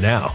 now.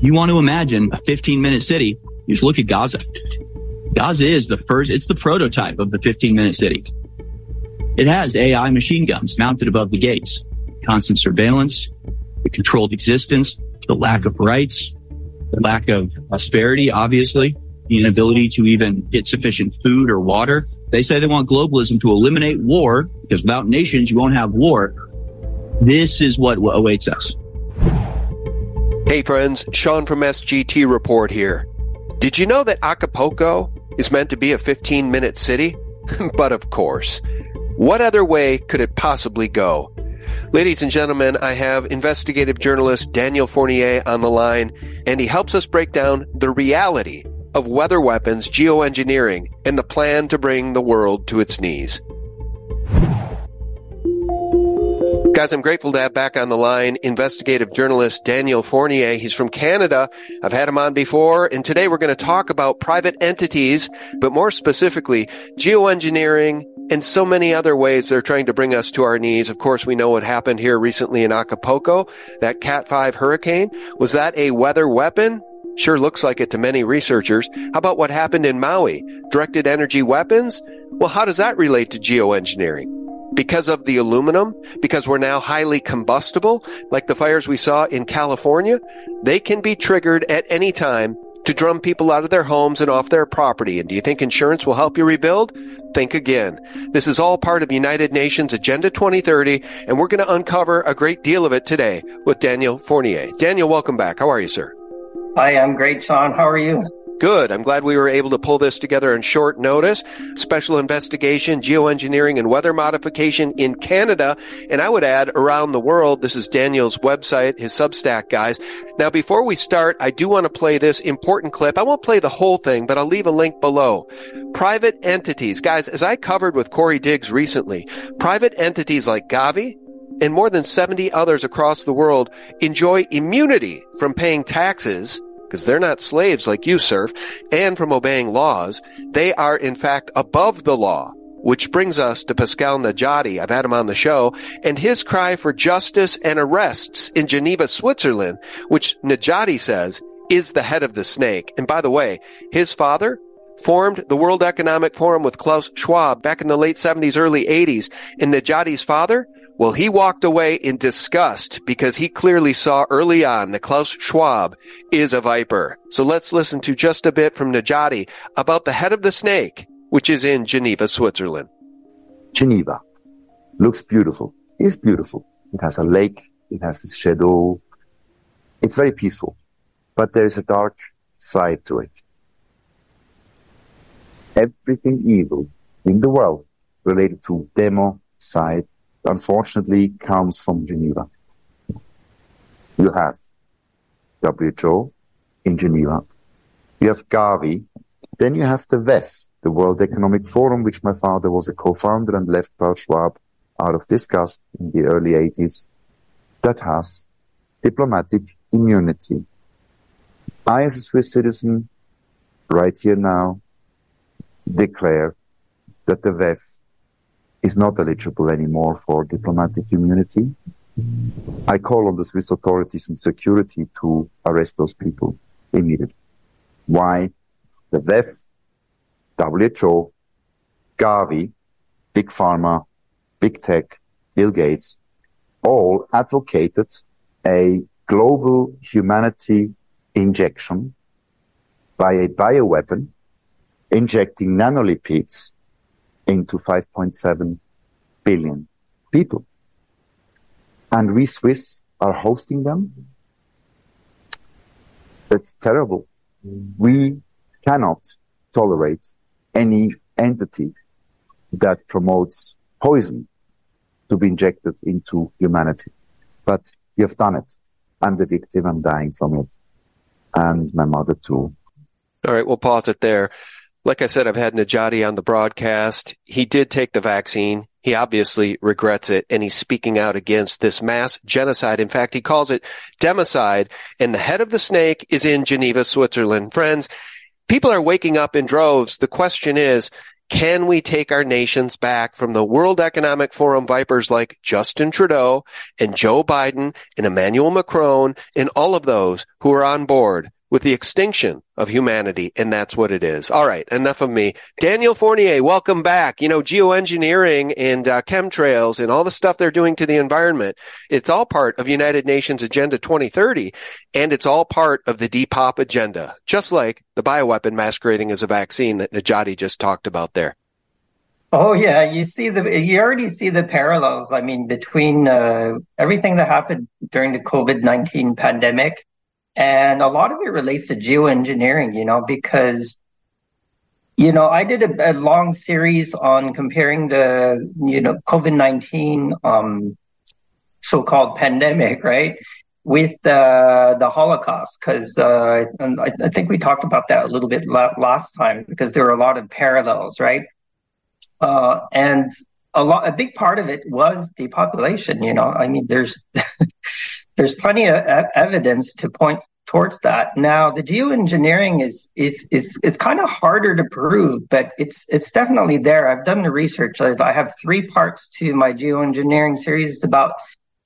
You want to imagine a 15 minute city, you just look at Gaza. Gaza is the first, it's the prototype of the 15 minute city. It has AI machine guns mounted above the gates, constant surveillance, the controlled existence, the lack of rights, the lack of prosperity, obviously, the inability to even get sufficient food or water. They say they want globalism to eliminate war because without nations, you won't have war. This is what awaits us. Hey friends, Sean from SGT Report here. Did you know that Acapulco is meant to be a 15 minute city? but of course. What other way could it possibly go? Ladies and gentlemen, I have investigative journalist Daniel Fournier on the line, and he helps us break down the reality of weather weapons, geoengineering, and the plan to bring the world to its knees. Guys, I'm grateful to have back on the line investigative journalist Daniel Fournier. He's from Canada. I've had him on before, and today we're going to talk about private entities, but more specifically, geoengineering and so many other ways they're trying to bring us to our knees. Of course, we know what happened here recently in Acapulco, that Cat 5 hurricane. Was that a weather weapon? Sure looks like it to many researchers. How about what happened in Maui? Directed energy weapons? Well, how does that relate to geoengineering? Because of the aluminum, because we're now highly combustible, like the fires we saw in California, they can be triggered at any time to drum people out of their homes and off their property. And do you think insurance will help you rebuild? Think again. This is all part of United Nations Agenda 2030, and we're going to uncover a great deal of it today with Daniel Fournier. Daniel, welcome back. How are you, sir? Hi, I'm great, Sean. How are you? Good. I'm glad we were able to pull this together in short notice. Special investigation, geoengineering, and weather modification in Canada. And I would add around the world. This is Daniel's website, his Substack, guys. Now, before we start, I do want to play this important clip. I won't play the whole thing, but I'll leave a link below. Private entities. Guys, as I covered with Corey Diggs recently, private entities like Gavi, and more than 70 others across the world enjoy immunity from paying taxes because they're not slaves like you, serf, and from obeying laws. They are, in fact, above the law. Which brings us to Pascal Najadi. I've had him on the show and his cry for justice and arrests in Geneva, Switzerland, which Najadi says is the head of the snake. And by the way, his father formed the World Economic Forum with Klaus Schwab back in the late 70s, early 80s. And Najadi's father well, he walked away in disgust because he clearly saw early on that Klaus Schwab is a viper. So let's listen to just a bit from Najadi about the head of the snake, which is in Geneva, Switzerland. Geneva looks beautiful. It's beautiful. It has a lake. It has this shadow. It's very peaceful, but there is a dark side to it. Everything evil in the world related to demo side unfortunately comes from Geneva. You have WHO in Geneva. You have Gavi. Then you have the WEF, the World Economic Forum, which my father was a co-founder and left Klaus Schwab out of disgust in the early 80s, that has diplomatic immunity. I, as a Swiss citizen, right here now, declare that the WEF is not eligible anymore for diplomatic immunity. I call on the Swiss authorities and security to arrest those people immediately. Why? The WEF, WHO, Gavi, Big Pharma, Big Tech, Bill Gates, all advocated a global humanity injection by a bioweapon injecting nanolipids into 5.7 billion people. And we Swiss are hosting them. That's terrible. We cannot tolerate any entity that promotes poison to be injected into humanity. But you've done it. I'm the victim. I'm dying from it. And my mother too. All right, we'll pause it there. Like I said, I've had Najadi on the broadcast. He did take the vaccine. He obviously regrets it and he's speaking out against this mass genocide. In fact, he calls it democide and the head of the snake is in Geneva, Switzerland. Friends, people are waking up in droves. The question is, can we take our nations back from the World Economic Forum vipers like Justin Trudeau and Joe Biden and Emmanuel Macron and all of those who are on board with the extinction of humanity, and that's what it is. All right, enough of me. Daniel Fournier, welcome back. You know, geoengineering and uh, chemtrails and all the stuff they're doing to the environment, it's all part of United Nations Agenda 2030, and it's all part of the Depop agenda, just like the bioweapon masquerading as a vaccine that Najadi just talked about there. Oh yeah, you see the you already see the parallels. I mean, between uh, everything that happened during the COVID nineteen pandemic and a lot of it relates to geoengineering, you know, because, you know, I did a, a long series on comparing the, you know, COVID 19 um, so called pandemic, right? With the the Holocaust, because uh, I, I, think we talked about that a little bit last time, because there are a lot of parallels, right? Uh, and a lot, a big part of it was depopulation. You know, I mean, there's there's plenty of evidence to point towards that. Now, the geoengineering is is is it's kind of harder to prove, but it's it's definitely there. I've done the research. I have three parts to my geoengineering series. It's about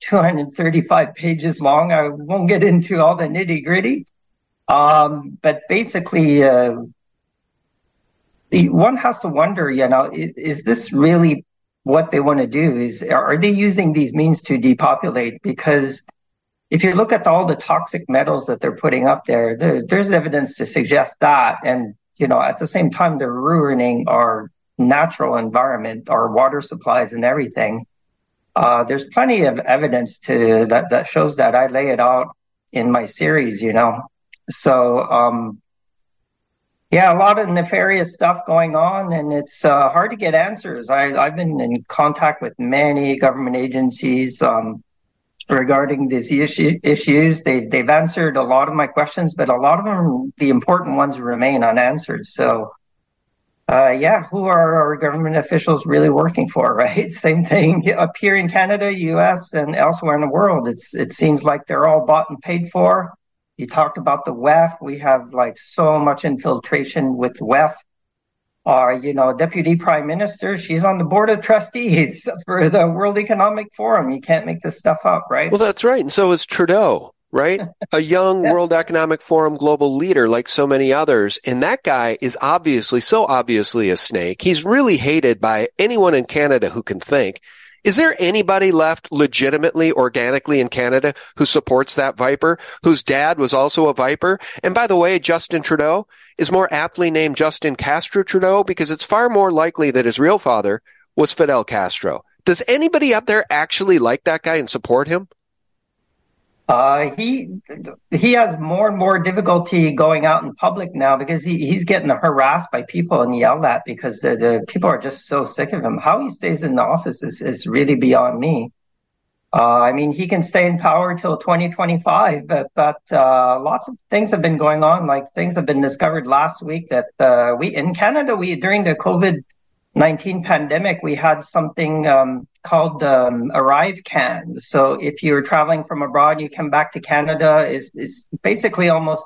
235 pages long. I won't get into all the nitty gritty, um, but basically, uh, one has to wonder. You know, is, is this really what they want to do? Is are they using these means to depopulate? Because if you look at all the toxic metals that they're putting up there, there, there's evidence to suggest that. And, you know, at the same time, they're ruining our natural environment, our water supplies and everything. Uh, there's plenty of evidence to that, that shows that I lay it out in my series, you know. So, um, yeah, a lot of nefarious stuff going on, and it's uh, hard to get answers. I, have been in contact with many government agencies. Um, regarding these issue, issues. They've, they've answered a lot of my questions, but a lot of them, the important ones remain unanswered. So, uh, yeah, who are our government officials really working for, right? Same thing up here in Canada, US, and elsewhere in the world. It's It seems like they're all bought and paid for. You talked about the WEF. We have like so much infiltration with WEF our, you know, deputy prime minister. She's on the board of trustees for the World Economic Forum. You can't make this stuff up, right? Well, that's right. And so is Trudeau, right? A young. World Economic Forum global leader like so many others. And that guy is obviously, so obviously a snake. He's really hated by anyone in Canada who can think. Is there anybody left legitimately, organically in Canada who supports that Viper, whose dad was also a Viper? And by the way, Justin Trudeau is more aptly named Justin Castro Trudeau because it's far more likely that his real father was Fidel Castro. Does anybody up there actually like that guy and support him? Uh, he he has more and more difficulty going out in public now because he, he's getting harassed by people and yelled at because the, the people are just so sick of him. How he stays in the office is, is really beyond me. Uh, I mean, he can stay in power till 2025, but, but uh, lots of things have been going on. Like things have been discovered last week that uh, we in Canada, we during the COVID 19 pandemic, we had something um, called um, ArriveCAN. So if you're traveling from abroad, you come back to Canada, is is basically almost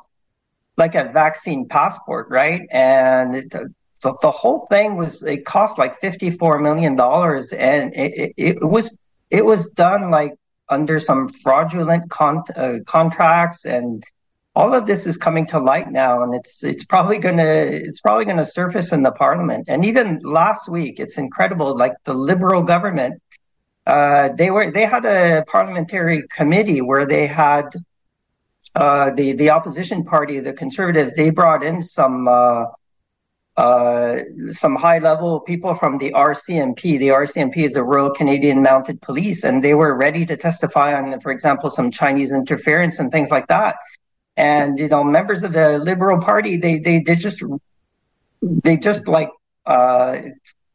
like a vaccine passport, right? And it, the, the whole thing was it cost like 54 million dollars, and it, it, it was it was done like under some fraudulent con- uh, contracts and all of this is coming to light now, and it's it's probably gonna it's probably gonna surface in the parliament. And even last week, it's incredible. Like the Liberal government, uh, they were they had a parliamentary committee where they had uh, the the opposition party, the Conservatives. They brought in some. Uh, uh, some high level people from the RCMP. The RCMP is the Royal Canadian Mounted Police, and they were ready to testify on, for example, some Chinese interference and things like that and you know members of the liberal party they they they just they just like uh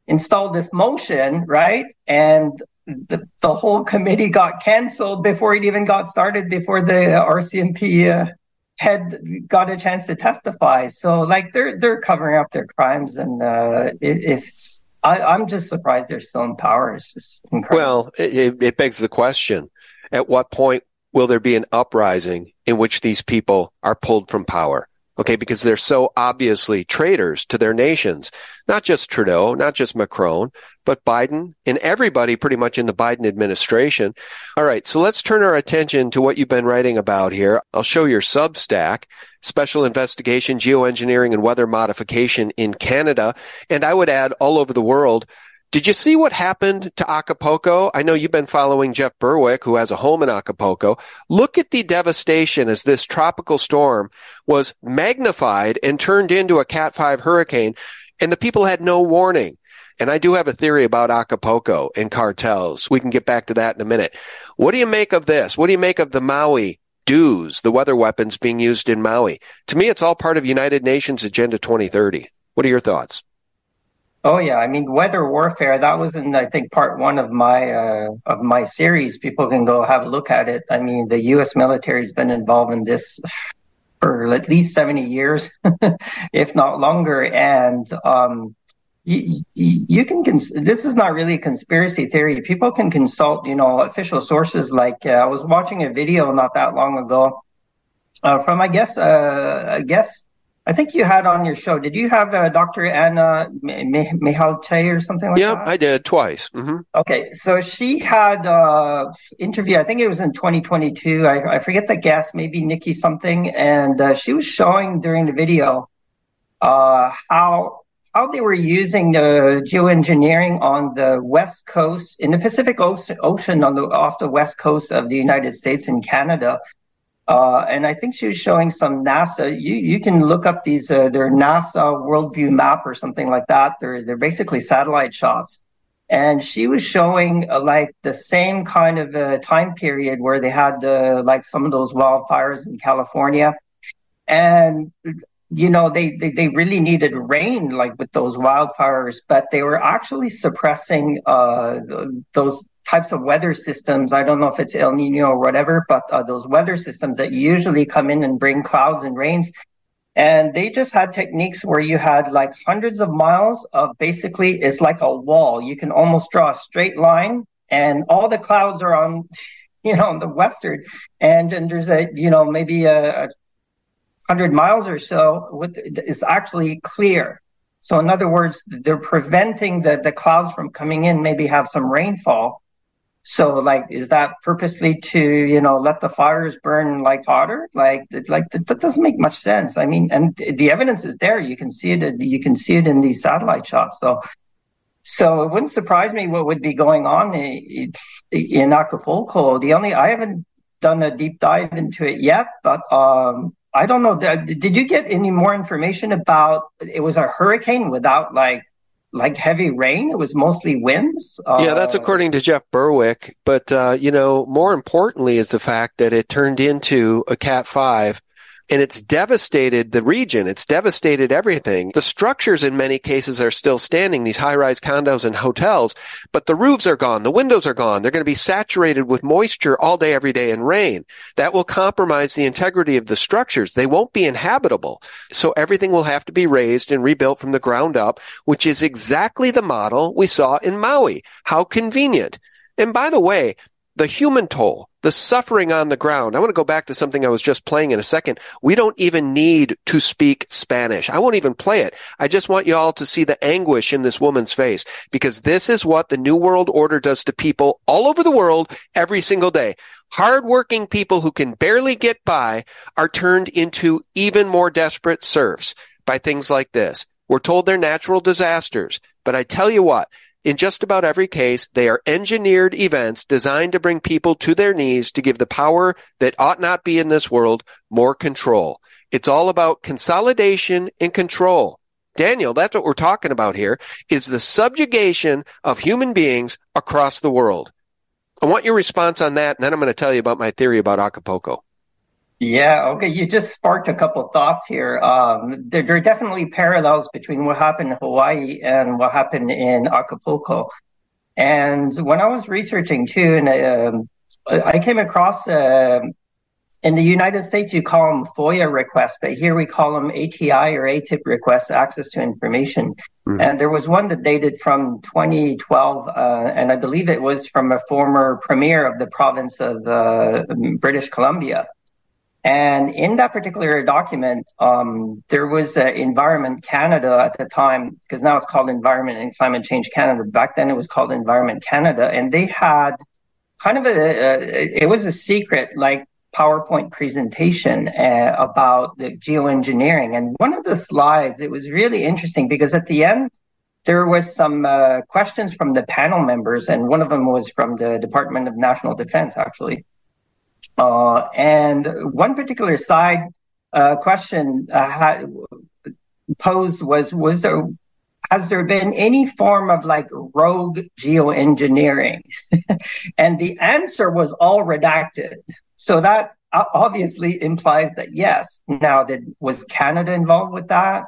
installed this motion, right? And the, the whole committee got canceled before it even got started, before the RCMP uh, head got a chance to testify. So, like, they're they're covering up their crimes, and uh, it, it's. I, I'm just surprised they're still in power. It's just incredible. Well, it, it begs the question: At what point will there be an uprising in which these people are pulled from power? Okay, because they're so obviously traitors to their nations. Not just Trudeau, not just Macron, but Biden and everybody pretty much in the Biden administration. All right, so let's turn our attention to what you've been writing about here. I'll show your Substack, Special Investigation, Geoengineering and Weather Modification in Canada, and I would add all over the world. Did you see what happened to Acapulco? I know you've been following Jeff Berwick, who has a home in Acapulco. Look at the devastation as this tropical storm was magnified and turned into a Cat 5 hurricane, and the people had no warning. And I do have a theory about Acapulco and cartels. We can get back to that in a minute. What do you make of this? What do you make of the Maui DEWs, the weather weapons being used in Maui? To me, it's all part of United Nations Agenda 2030. What are your thoughts? Oh yeah, I mean weather warfare. That was in I think part one of my uh, of my series. People can go have a look at it. I mean the U.S. military's been involved in this for at least seventy years, if not longer. And um, you, you can cons- this is not really a conspiracy theory. People can consult you know official sources. Like uh, I was watching a video not that long ago uh, from I guess uh, I guess I think you had on your show. Did you have uh, Dr. Ana Mihalcea or something like yep, that? Yep, I did twice. Mm-hmm. Okay, so she had uh interview. I think it was in 2022. I, I forget the guest, maybe Nikki something, and uh, she was showing during the video uh, how how they were using the geoengineering on the west coast in the Pacific Ocean on the off the west coast of the United States and Canada uh, and I think she was showing some NASA. You you can look up these. Uh, they're NASA Worldview map or something like that. They're they're basically satellite shots. And she was showing uh, like the same kind of uh, time period where they had like some of those wildfires in California, and you know they, they they really needed rain like with those wildfires, but they were actually suppressing uh, those types of weather systems. I don't know if it's El Nino or whatever, but uh, those weather systems that usually come in and bring clouds and rains. And they just had techniques where you had like hundreds of miles of basically it's like a wall. You can almost draw a straight line and all the clouds are on, you know, the western and, and there's a, you know, maybe a, a hundred miles or so with, is actually clear. So in other words, they're preventing the, the clouds from coming in, maybe have some rainfall so like, is that purposely to, you know, let the fires burn like hotter? Like, like that, doesn't make much sense. I mean, and the evidence is there. You can see it. You can see it in these satellite shots. So, so it wouldn't surprise me what would be going on in, in Acapulco. The only, I haven't done a deep dive into it yet, but, um, I don't know. Did you get any more information about it was a hurricane without like like heavy rain. It was mostly winds. yeah, that's uh, according to Jeff Berwick. But, uh, you know, more importantly is the fact that it turned into a Cat 5 and it's devastated the region. It's devastated everything. The structures in many cases are still standing, these high-rise condos and hotels, but the roofs are gone. The windows are gone. They're going to be saturated with moisture all day, every day and rain. That will compromise the integrity of the structures. They won't be inhabitable. So everything will have to be raised and rebuilt from the ground up, which is exactly the model we saw in Maui. How convenient. And by the way, the human toll, the suffering on the ground. I want to go back to something I was just playing in a second. We don't even need to speak Spanish. I won't even play it. I just want you all to see the anguish in this woman's face because this is what the New World Order does to people all over the world every single day. Hardworking people who can barely get by are turned into even more desperate serfs by things like this. We're told they're natural disasters, but I tell you what, in just about every case, they are engineered events designed to bring people to their knees to give the power that ought not be in this world more control. It's all about consolidation and control. Daniel, that's what we're talking about here, is the subjugation of human beings across the world. I want your response on that, and then I'm going to tell you about my theory about Acapulco. Yeah, okay. You just sparked a couple thoughts here. Um, there, there, are definitely parallels between what happened in Hawaii and what happened in Acapulco. And when I was researching too, and um, I came across uh, in the United States, you call them FOIA requests, but here we call them ATI or ATIP requests, access to information. Mm-hmm. And there was one that dated from 2012, uh, and I believe it was from a former premier of the province of uh, British Columbia. And in that particular document, um, there was uh, Environment Canada at the time, because now it's called Environment and Climate Change Canada. Back then it was called Environment Canada. And they had kind of a, a it was a secret, like PowerPoint presentation uh, about the geoengineering. And one of the slides, it was really interesting because at the end, there was some uh, questions from the panel members, and one of them was from the Department of National Defense, actually. Uh, and one particular side uh, question uh, posed was: Was there has there been any form of like rogue geoengineering? and the answer was all redacted. So that obviously implies that yes. Now, did was Canada involved with that?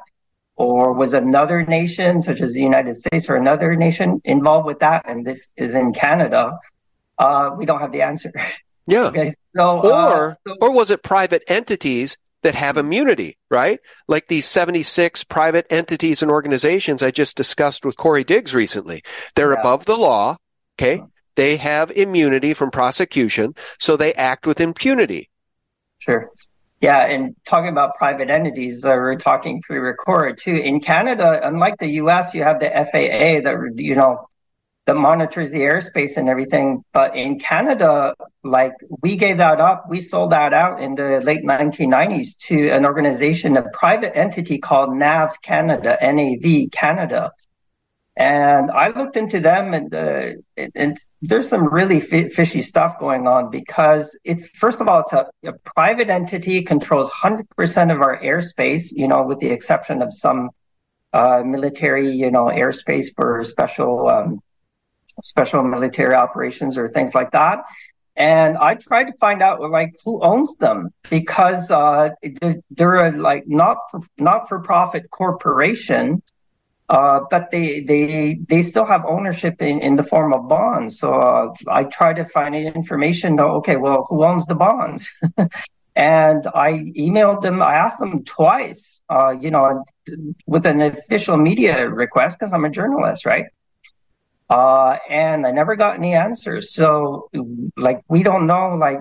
Or was another nation, such as the United States or another nation, involved with that? And this is in Canada. Uh, we don't have the answer. Yeah. Okay. So, uh, or uh, so, or was it private entities that have immunity, right? Like these 76 private entities and organizations I just discussed with Corey Diggs recently. They're yeah. above the law. Okay. They have immunity from prosecution, so they act with impunity. Sure. Yeah, and talking about private entities, uh, we're talking pre-recorded too. In Canada, unlike the U.S., you have the FAA that you know that monitors the airspace and everything. But in Canada, like we gave that up, we sold that out in the late 1990s to an organization, a private entity called NAV Canada, NAV Canada. And I looked into them, and, uh, and there's some really f- fishy stuff going on because it's first of all, it's a, a private entity controls 100% of our airspace, you know, with the exception of some uh, military, you know, airspace for special um, special military operations or things like that. And I tried to find out like who owns them because uh, they're a like not for, not for profit corporation uh, but they they they still have ownership in, in the form of bonds. So uh, I try to find information. Okay, well, who owns the bonds? and I emailed them. I asked them twice. Uh, you know, with an official media request because I'm a journalist, right? Uh, and I never got any answers. So, like, we don't know like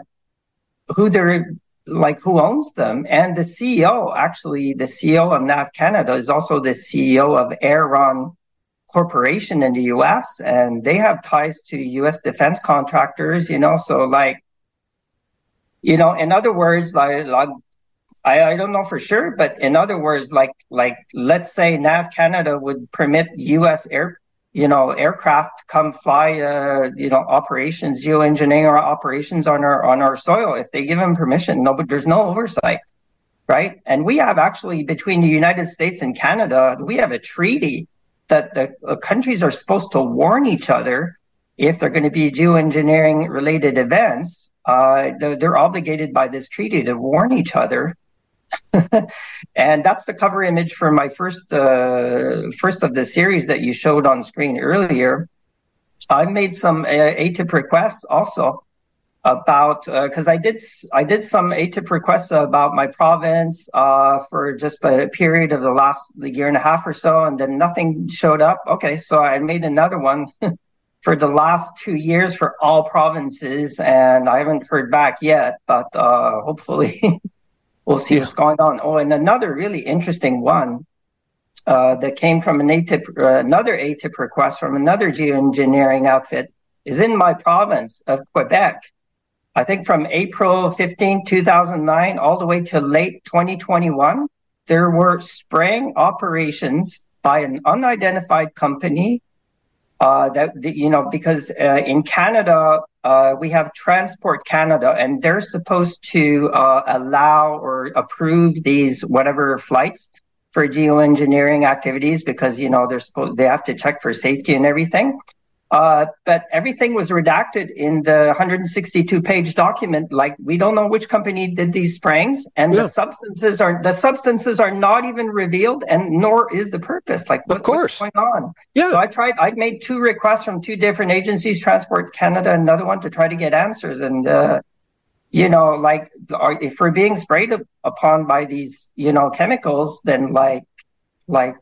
who they're like who owns them. And the CEO, actually, the CEO of NAV Canada is also the CEO of Aeron Corporation in the US, and they have ties to US defense contractors, you know. So, like, you know, in other words, like, like I, I don't know for sure, but in other words, like, like, let's say NAV Canada would permit US air you know, aircraft come fly, uh, you know, operations, geoengineering or operations on our on our soil. If they give them permission, no, but there's no oversight, right? And we have actually between the United States and Canada, we have a treaty that the uh, countries are supposed to warn each other if they're going to be geoengineering related events. Uh, they're, they're obligated by this treaty to warn each other and that's the cover image for my first uh, first of the series that you showed on screen earlier. I made some uh, ATIP requests also about because uh, I did I did some ATIP requests about my province uh, for just a period of the last year and a half or so, and then nothing showed up. Okay, so I made another one. for the last two years for all provinces, and I haven't heard back yet, but uh, hopefully we'll see yeah. what's going on. Oh, and another really interesting one uh, that came from an ATIP, uh, another ATIP request from another geoengineering outfit is in my province of Quebec. I think from April 15, 2009, all the way to late 2021, there were spraying operations by an unidentified company uh, that, you know, because uh, in Canada, uh, we have Transport Canada, and they're supposed to uh, allow or approve these whatever flights for geoengineering activities because you know they're supposed they have to check for safety and everything. Uh, but everything was redacted in the 162 page document. Like we don't know which company did these sprayings, and yeah. the substances are the substances are not even revealed, and nor is the purpose. Like what, of course, what's going on? Yeah. So I tried. I made two requests from two different agencies, Transport Canada, another one to try to get answers, and. Uh, you know, like if we're being sprayed upon by these, you know, chemicals, then like, like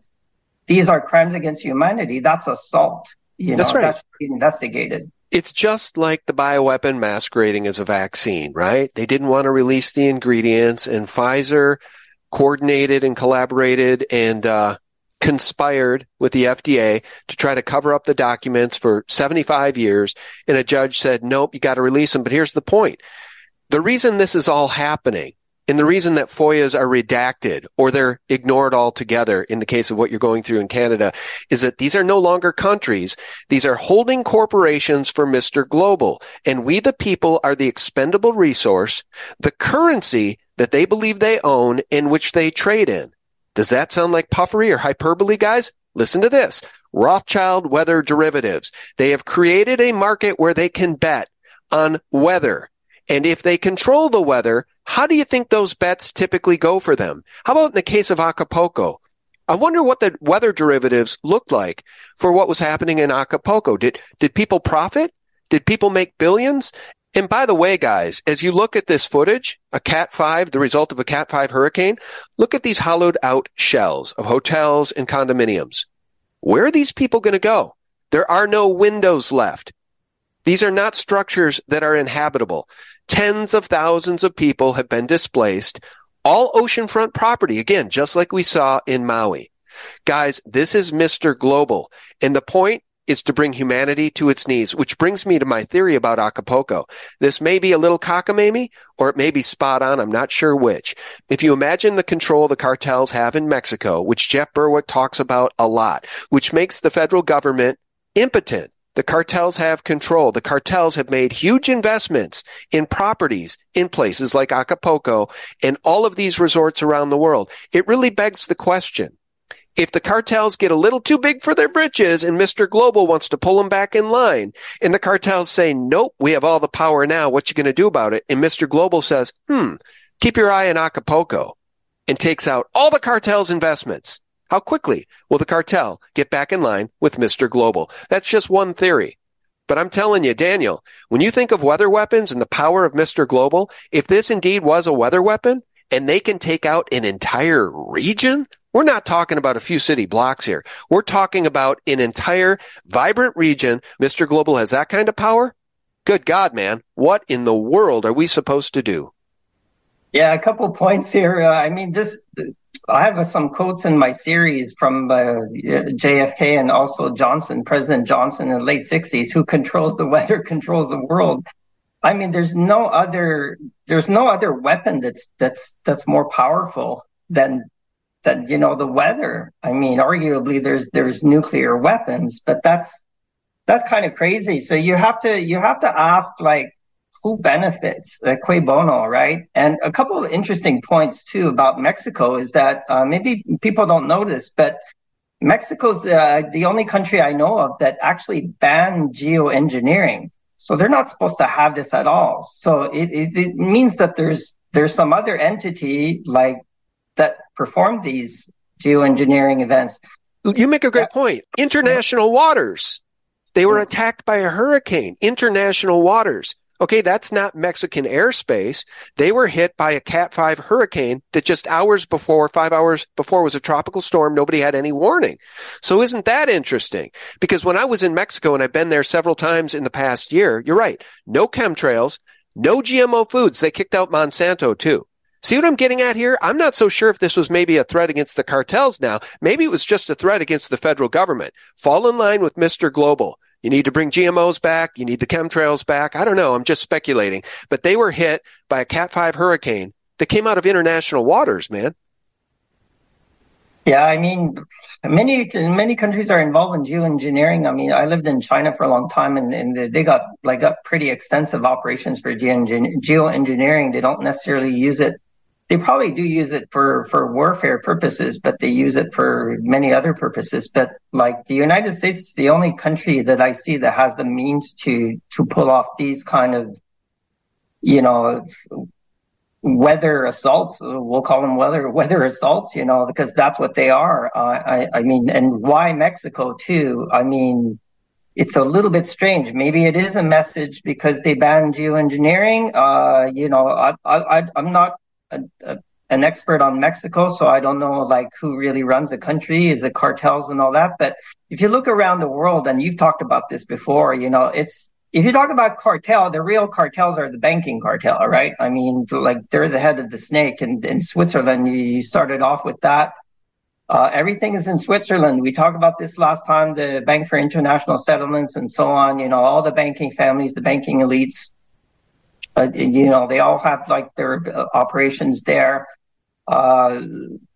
these are crimes against humanity. That's assault. You That's know, right. Investigated. It's just like the bioweapon masquerading as a vaccine, right? They didn't want to release the ingredients, and Pfizer coordinated and collaborated and uh, conspired with the FDA to try to cover up the documents for 75 years. And a judge said, nope, you got to release them. But here's the point. The reason this is all happening and the reason that FOIAs are redacted or they're ignored altogether in the case of what you're going through in Canada is that these are no longer countries. These are holding corporations for Mr. Global. And we, the people, are the expendable resource, the currency that they believe they own in which they trade in. Does that sound like puffery or hyperbole, guys? Listen to this. Rothschild Weather Derivatives. They have created a market where they can bet on weather. And if they control the weather, how do you think those bets typically go for them? How about in the case of Acapulco? I wonder what the weather derivatives looked like for what was happening in Acapulco. Did, did people profit? Did people make billions? And by the way, guys, as you look at this footage, a Cat 5, the result of a Cat 5 hurricane, look at these hollowed out shells of hotels and condominiums. Where are these people going to go? There are no windows left. These are not structures that are inhabitable. Tens of thousands of people have been displaced. All oceanfront property, again, just like we saw in Maui. Guys, this is Mr. Global. And the point is to bring humanity to its knees, which brings me to my theory about Acapulco. This may be a little cockamamie or it may be spot on. I'm not sure which. If you imagine the control the cartels have in Mexico, which Jeff Berwick talks about a lot, which makes the federal government impotent the cartels have control. The cartels have made huge investments in properties in places like Acapulco and all of these resorts around the world. It really begs the question. If the cartels get a little too big for their britches and Mr. Global wants to pull them back in line and the cartels say, nope, we have all the power now. What you going to do about it? And Mr. Global says, hmm, keep your eye on Acapulco and takes out all the cartel's investments how quickly will the cartel get back in line with Mr. Global? That's just one theory. But I'm telling you, Daniel, when you think of weather weapons and the power of Mr. Global, if this indeed was a weather weapon and they can take out an entire region, we're not talking about a few city blocks here. We're talking about an entire vibrant region. Mr. Global has that kind of power. Good God, man. What in the world are we supposed to do? Yeah, a couple points here. Uh, I mean, just I have some quotes in my series from uh, JFK and also Johnson, President Johnson in the late 60s, who controls the weather, controls the world. I mean, there's no other, there's no other weapon that's, that's, that's more powerful than, than, you know, the weather. I mean, arguably there's, there's nuclear weapons, but that's, that's kind of crazy. So you have to, you have to ask like, who benefits, uh, cui bono, right? And a couple of interesting points too about Mexico is that uh, maybe people don't know this, but Mexico's uh, the only country I know of that actually banned geoengineering. So they're not supposed to have this at all. So it, it, it means that there's there's some other entity like that performed these geoengineering events. You make a great point. International waters. They were attacked by a hurricane. International waters. Okay, that's not Mexican airspace. They were hit by a Cat 5 hurricane that just hours before, five hours before was a tropical storm. Nobody had any warning. So isn't that interesting? Because when I was in Mexico and I've been there several times in the past year, you're right. No chemtrails, no GMO foods. They kicked out Monsanto too. See what I'm getting at here? I'm not so sure if this was maybe a threat against the cartels now. Maybe it was just a threat against the federal government. Fall in line with Mr. Global. You need to bring GMOs back. You need the chemtrails back. I don't know. I'm just speculating. But they were hit by a Cat 5 hurricane that came out of international waters, man. Yeah, I mean, many many countries are involved in geoengineering. I mean, I lived in China for a long time, and, and they got like got pretty extensive operations for geoengineering. They don't necessarily use it they probably do use it for for warfare purposes, but they use it for many other purposes. But like the United States is the only country that I see that has the means to to pull off these kind of, you know, weather assaults. We'll call them weather weather assaults, you know, because that's what they are. Uh, I I mean, and why Mexico too? I mean it's a little bit strange. Maybe it is a message because they banned geoengineering. Uh, you know, I, I, I'm not a, a, an expert on Mexico, so I don't know like who really runs the country, is the cartels and all that. But if you look around the world, and you've talked about this before, you know, it's if you talk about cartel, the real cartels are the banking cartel, right? I mean, like they're the head of the snake. And in Switzerland, you started off with that. Uh, everything is in Switzerland. We talked about this last time, the Bank for International Settlements and so on. You know, all the banking families, the banking elites, uh, you know, they all have like their operations there. Uh,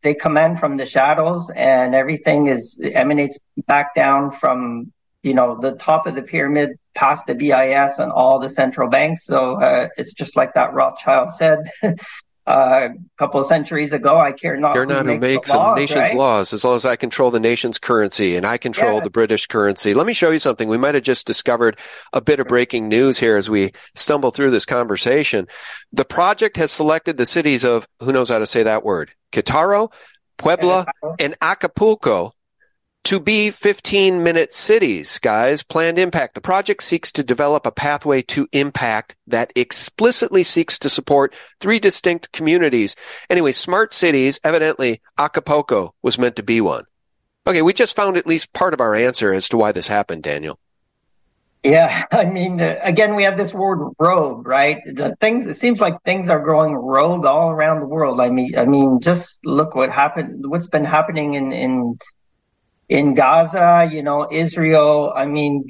they in from the shadows and everything is emanates back down from, you know, the top of the pyramid past the BIS and all the central banks. So uh, it's just like that Rothschild said. a couple of centuries ago. I care not. Care not who, who makes a nation's right? laws, as long as I control the nation's currency and I control yeah. the British currency. Let me show you something. We might have just discovered a bit of breaking news here as we stumble through this conversation. The project has selected the cities of who knows how to say that word: Querétaro, Puebla, and Acapulco to be 15 minute cities, guys. Planned impact. The project seeks to develop a pathway to impact that explicitly seeks to support three distinct communities. Anyway, smart cities, evidently Acapulco was meant to be one. Okay, we just found at least part of our answer as to why this happened, Daniel. Yeah, I mean, uh, again, we have this word rogue, right? The things, it seems like things are growing rogue all around the world. I mean, I mean, just look what happened, what's been happening in, in in Gaza, you know, Israel. I mean,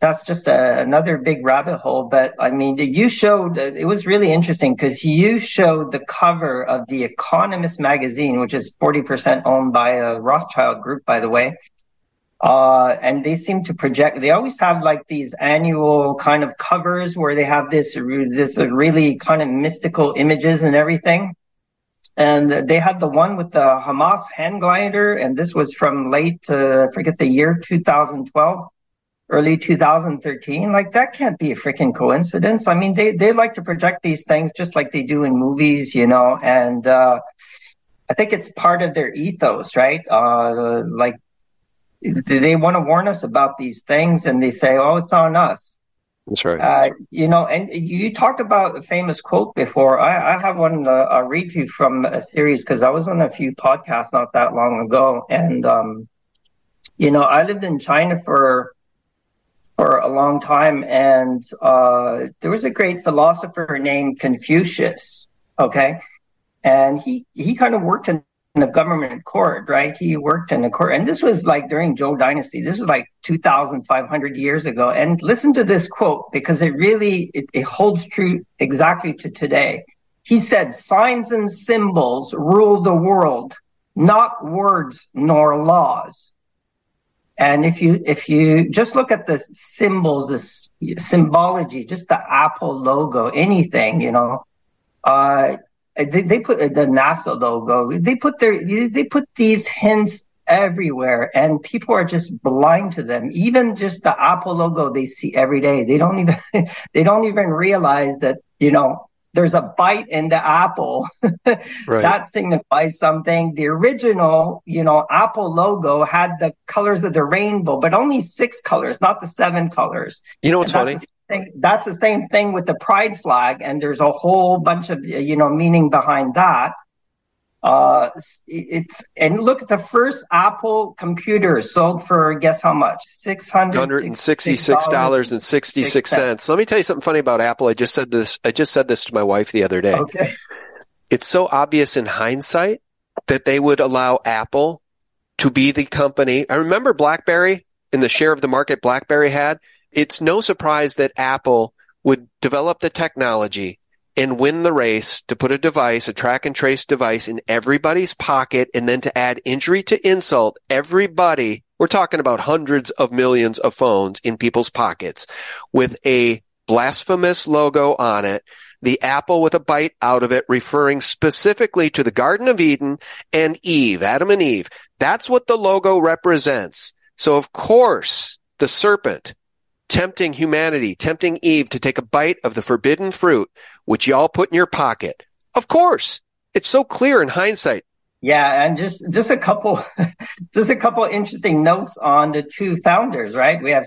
that's just a, another big rabbit hole. But I mean, you showed it was really interesting because you showed the cover of the Economist magazine, which is forty percent owned by a Rothschild group, by the way. Uh, and they seem to project. They always have like these annual kind of covers where they have this this really kind of mystical images and everything and they had the one with the Hamas hand glider, and this was from late, uh, I forget the year, 2012, early 2013. Like that can't be a freaking coincidence. I mean, they they like to project these things just like they do in movies, you know, and uh, I think it's part of their ethos, right? Uh, like they want to warn us about these things, and they say, "Oh, it's on us." That's right. Uh, you know, and you talked about a famous quote before. I, I have one uh, I'll read you from a series because I was on a few podcasts not that long ago, and um, you know, I lived in China for for a long time, and uh, there was a great philosopher named Confucius. Okay, and he he kind of worked in the government court, right? He worked in the court, and this was like during Zhou Dynasty. This was like 2,500 years ago. And listen to this quote because it really it, it holds true exactly to today. He said, "Signs and symbols rule the world, not words nor laws." And if you if you just look at the symbols, the symbology, just the Apple logo, anything, you know, uh, uh, they, they put uh, the NASA logo. They put their they put these hints everywhere, and people are just blind to them. Even just the Apple logo they see every day. They don't even they don't even realize that you know there's a bite in the apple right. that signifies something the original you know apple logo had the colors of the rainbow but only six colors not the seven colors you know what's funny thing, that's the same thing with the pride flag, and there's a whole bunch of you know meaning behind that. Uh, it's and look at the first Apple computer sold for guess how much? Six hundred and sixty-six dollars and sixty-six cents. Let me tell you something funny about Apple. I just said this. I just said this to my wife the other day. Okay. It's so obvious in hindsight that they would allow Apple to be the company. I remember BlackBerry and the share of the market BlackBerry had it's no surprise that Apple would develop the technology and win the race to put a device, a track and trace device in everybody's pocket and then to add injury to insult everybody. We're talking about hundreds of millions of phones in people's pockets with a blasphemous logo on it the apple with a bite out of it, referring specifically to the Garden of Eden and Eve, Adam and Eve. That's what the logo represents. So of course, the serpent tempting humanity, tempting Eve to take a bite of the forbidden fruit, which y'all put in your pocket. Of course. It's so clear in hindsight. Yeah, and just just a couple just a couple interesting notes on the two founders, right? We have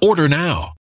Order now.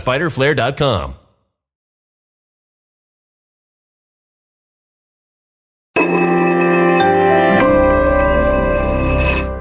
www.fighterflare.com.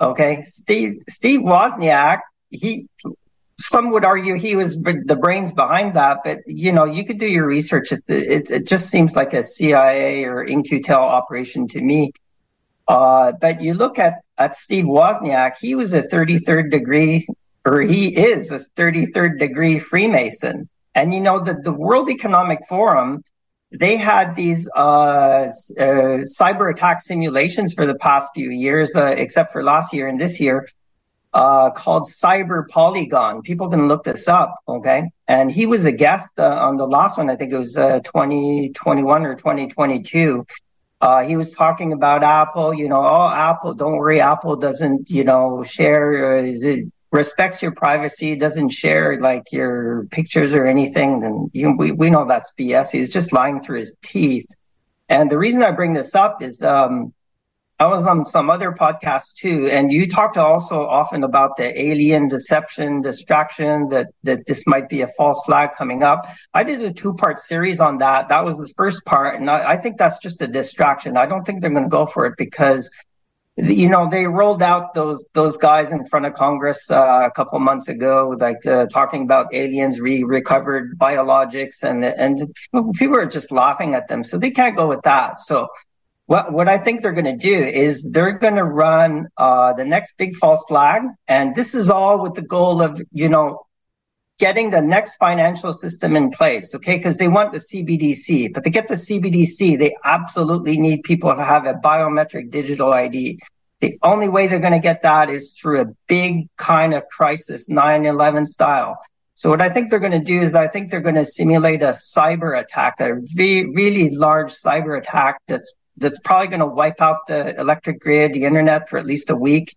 Okay, Steve Steve Wozniak. He some would argue he was the brains behind that, but you know you could do your research. It, it, it just seems like a CIA or In-Q-Tel operation to me. Uh, but you look at at Steve Wozniak. He was a 33rd degree, or he is a 33rd degree Freemason. And you know that the World Economic Forum they had these uh, uh, cyber attack simulations for the past few years, uh, except for last year and this year, uh, called Cyber Polygon. People can look this up, okay? And he was a guest uh, on the last one. I think it was 2021 or 2022. he was talking about Apple. You know, oh, Apple, don't worry, Apple doesn't, you know, share. is It, respects your privacy, doesn't share like your pictures or anything, then you, we, we know that's BS. He's just lying through his teeth. And the reason I bring this up is um, I was on some other podcast too, and you talked also often about the alien deception, distraction, that, that this might be a false flag coming up. I did a two part series on that. That was the first part. And I, I think that's just a distraction. I don't think they're going to go for it because you know they rolled out those those guys in front of Congress uh, a couple months ago, like uh, talking about aliens re recovered biologics, and and people are just laughing at them, so they can't go with that. So what what I think they're going to do is they're going to run uh, the next big false flag, and this is all with the goal of you know getting the next financial system in place, okay? Because they want the CBDC, but to get the CBDC, they absolutely need people to have a biometric digital ID. The only way they're going to get that is through a big kind of crisis, 9-11 style. So what I think they're going to do is I think they're going to simulate a cyber attack, a re- really large cyber attack that's that's probably going to wipe out the electric grid, the internet for at least a week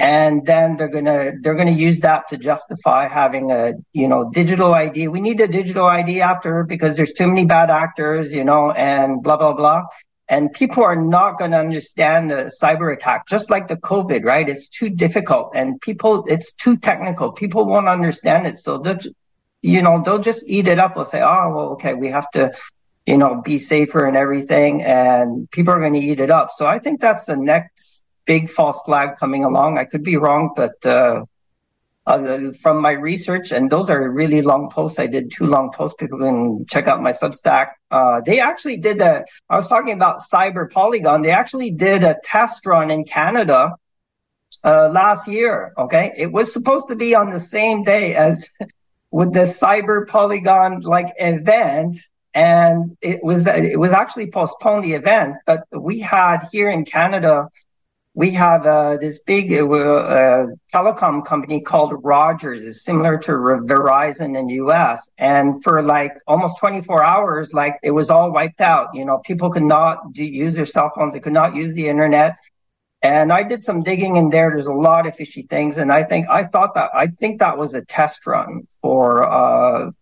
and then they're gonna they're gonna use that to justify having a you know digital ID. We need a digital ID after because there's too many bad actors, you know, and blah blah blah. And people are not going to understand the cyber attack, just like the COVID, right? It's too difficult, and people it's too technical. People won't understand it, so they'll you know they'll just eat it up. They'll say, oh well, okay, we have to you know be safer and everything, and people are going to eat it up. So I think that's the next big false flag coming along. I could be wrong, but uh, uh, from my research, and those are really long posts. I did two long posts. People can check out my Substack. Uh, they actually did a. I was talking about Cyber Polygon. They actually did a test run in Canada uh, last year. Okay, it was supposed to be on the same day as with the Cyber Polygon like event, and it was it was actually postponed the event. But we had here in Canada we have uh, this big uh, uh, telecom company called Rogers. It's similar to Verizon in the US. And for like almost 24 hours, like it was all wiped out. You know, people could not do, use their cell phones. They could not use the internet. And I did some digging in there. There's a lot of fishy things. And I think, I thought that, I think that was a test run for, uh,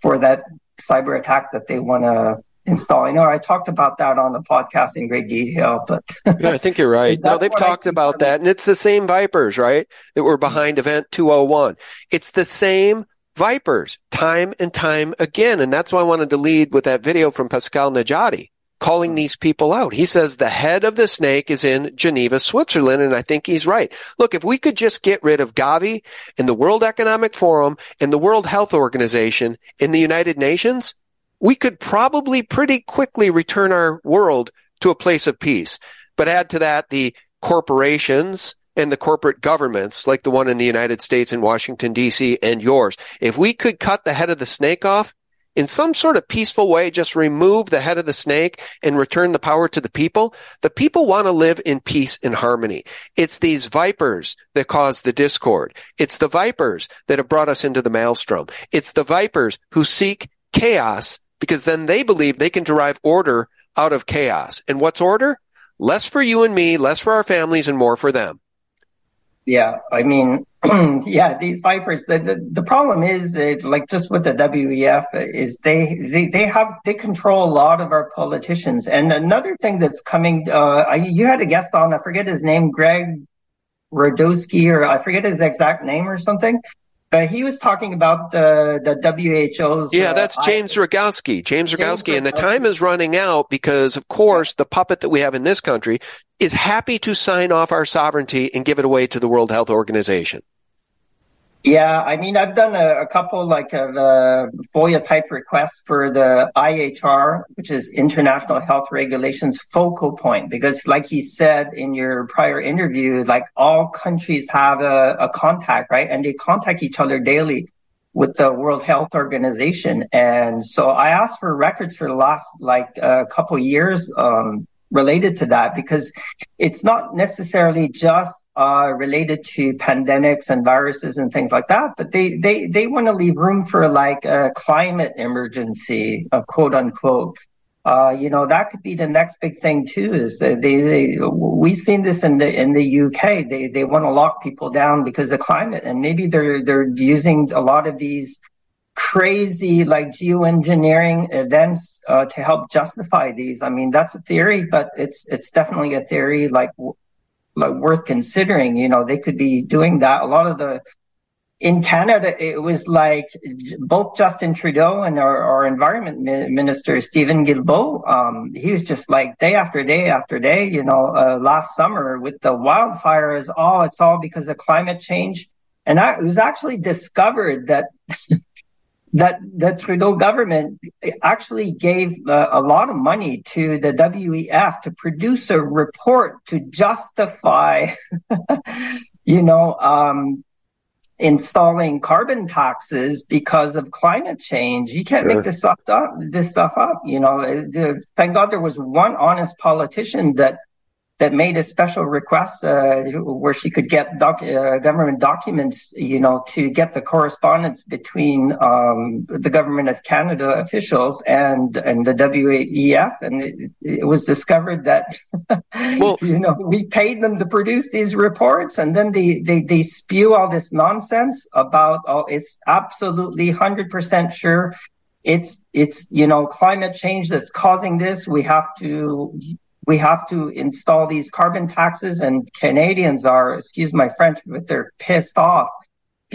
for that cyber attack that they want to install. I know I talked about that on the podcast in great detail, but yeah, I think you're right. no, they've talked about that, and it's the same Vipers, right? That were behind Event 201. It's the same Vipers, time and time again, and that's why I wanted to lead with that video from Pascal Najadi calling these people out. He says the head of the snake is in Geneva, Switzerland, and I think he's right. Look, if we could just get rid of Gavi and the World Economic Forum and the World Health Organization in the United Nations, we could probably pretty quickly return our world to a place of peace. But add to that the corporations and the corporate governments like the one in the United States in Washington DC and yours. If we could cut the head of the snake off in some sort of peaceful way, just remove the head of the snake and return the power to the people. The people want to live in peace and harmony. It's these vipers that cause the discord. It's the vipers that have brought us into the maelstrom. It's the vipers who seek chaos because then they believe they can derive order out of chaos. And what's order? Less for you and me, less for our families, and more for them. Yeah, I mean, yeah, these vipers. The, the, the problem is, that, like just with the WEF, is they, they they have they control a lot of our politicians. And another thing that's coming, uh, I, you had a guest on, I forget his name, Greg Radowski, or I forget his exact name or something. Uh, he was talking about the the WHO's. Yeah, that's uh, James Roguski. James Roguski, and the time is running out because, of course, the puppet that we have in this country is happy to sign off our sovereignty and give it away to the World Health Organization. Yeah, I mean, I've done a, a couple like of uh, FOIA type requests for the IHR, which is International Health Regulations focal point, because like you said in your prior interview, like all countries have a, a contact, right? And they contact each other daily with the World Health Organization. And so I asked for records for the last like a couple years, um, related to that because it's not necessarily just uh, related to pandemics and viruses and things like that, but they they they want to leave room for like a climate emergency, uh, quote unquote. Uh, you know that could be the next big thing too. Is they, they we've seen this in the in the UK. They they want to lock people down because of climate, and maybe they're they're using a lot of these crazy like geoengineering events uh, to help justify these. I mean, that's a theory, but it's it's definitely a theory like like worth considering. You know, they could be doing that. A lot of the in Canada, it was like both Justin Trudeau and our, our environment minister, Stephen Guilbeault, um, he was just like day after day after day, you know, uh, last summer with the wildfires, oh, it's all because of climate change. And I, it was actually discovered that that the Trudeau government actually gave uh, a lot of money to the WEF to produce a report to justify, you know, um, installing carbon taxes because of climate change. You can't sure. make this stuff up. This stuff up. You know, the, thank God there was one honest politician that that made a special request uh, where she could get doc- uh, government documents, you know, to get the correspondence between um, the government of Canada officials and and the WEF, and it, it was discovered that, well, you know, we paid them to produce these reports, and then they they, they spew all this nonsense about oh, it's absolutely hundred percent sure. It's it's you know climate change that's causing this. We have to we have to install these carbon taxes and Canadians are, excuse my French, but they're pissed off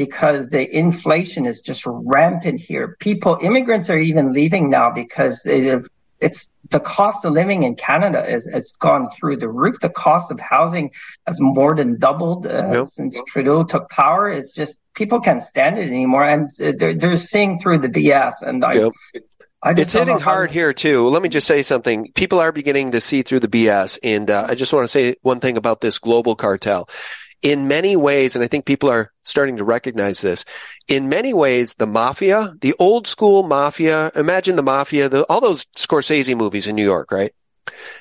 because the inflation is just rampant here. People, immigrants are even leaving now because it's the cost of living in Canada has, has gone through the roof. The cost of housing has more than doubled uh, yep. since Trudeau took power. It's just people can't stand it anymore, and they're they're seeing through the BS. And I, yep it's hitting hard here too. Let me just say something. People are beginning to see through the BS, and uh, I just want to say one thing about this global cartel. In many ways, and I think people are starting to recognize this. In many ways, the mafia, the old school mafia, imagine the mafia, the, all those Scorsese movies in New York, right?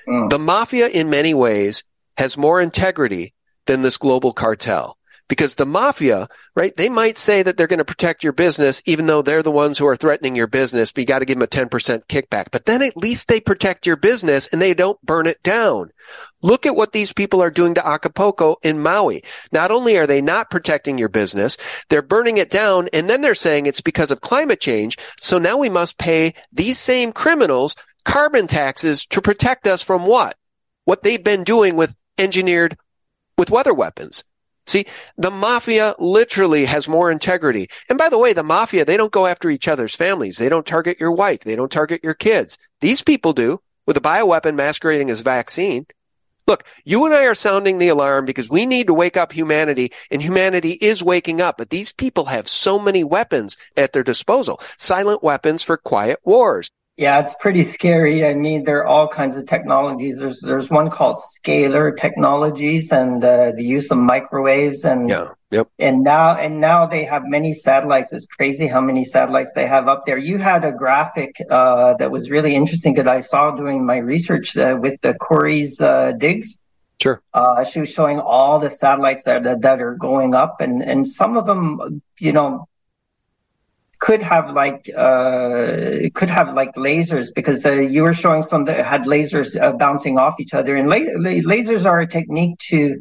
Mm. The mafia, in many ways, has more integrity than this global cartel because the mafia, right? They might say that they're going to protect your business, even though they're the ones who are threatening your business, but you got to give them a 10% kickback. But then at least they protect your business and they don't burn it down. Look at what these people are doing to Acapulco in Maui. Not only are they not protecting your business, they're burning it down and then they're saying it's because of climate change. So now we must pay these same criminals carbon taxes to protect us from what? What they've been doing with engineered, with weather weapons. See, the mafia literally has more integrity. And by the way, the mafia, they don't go after each other's families. They don't target your wife. They don't target your kids. These people do with a bioweapon masquerading as vaccine. Look, you and I are sounding the alarm because we need to wake up humanity and humanity is waking up. But these people have so many weapons at their disposal. Silent weapons for quiet wars. Yeah, it's pretty scary. I mean, there are all kinds of technologies. There's there's one called scalar technologies and uh, the use of microwaves and yeah, yep. And now and now they have many satellites. It's crazy how many satellites they have up there. You had a graphic uh, that was really interesting that I saw doing my research uh, with the Corey's uh, digs. Sure. Uh, she was showing all the satellites that that are going up, and and some of them, you know, could have like uh, could have like lasers because uh, you were showing some that had lasers uh, bouncing off each other, and la- la- lasers are a technique to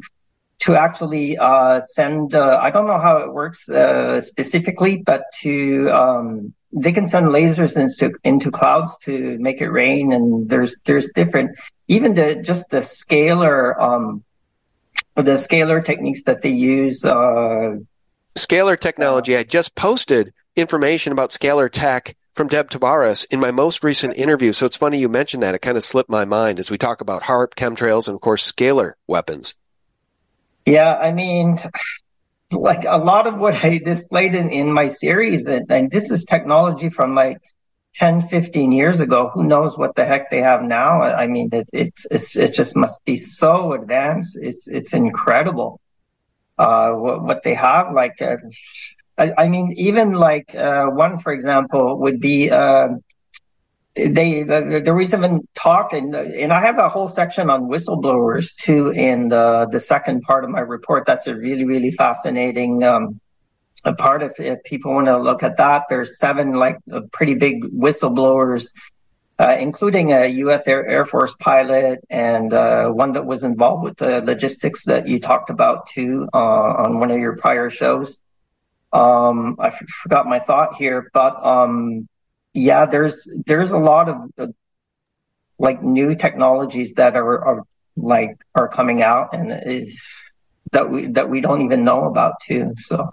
to actually uh, send. Uh, I don't know how it works uh, specifically, but to um, they can send lasers into into clouds to make it rain, and there's there's different even the just the scalar um, the scalar techniques that they use. Scalar technology. I just posted information about scalar tech from Deb Tavares in my most recent interview. So it's funny you mentioned that. It kind of slipped my mind as we talk about HAARP, chemtrails, and of course scalar weapons. Yeah, I mean, like a lot of what I displayed in, in my series, and, and this is technology from like 10, 15 years ago. Who knows what the heck they have now? I mean, it, it's, it's, it just must be so advanced. It's, it's incredible. Uh, what, what they have, like, uh, I, I mean, even like uh, one, for example, would be uh, they the, there was even talk and and I have a whole section on whistleblowers too in the the second part of my report. That's a really really fascinating um, part. If, if people want to look at that, there's seven like pretty big whistleblowers. Uh, including a U.S. Air, Air Force pilot and uh, one that was involved with the logistics that you talked about too uh, on one of your prior shows. Um, I f- forgot my thought here, but um, yeah, there's there's a lot of uh, like new technologies that are, are like are coming out and is that we that we don't even know about too. So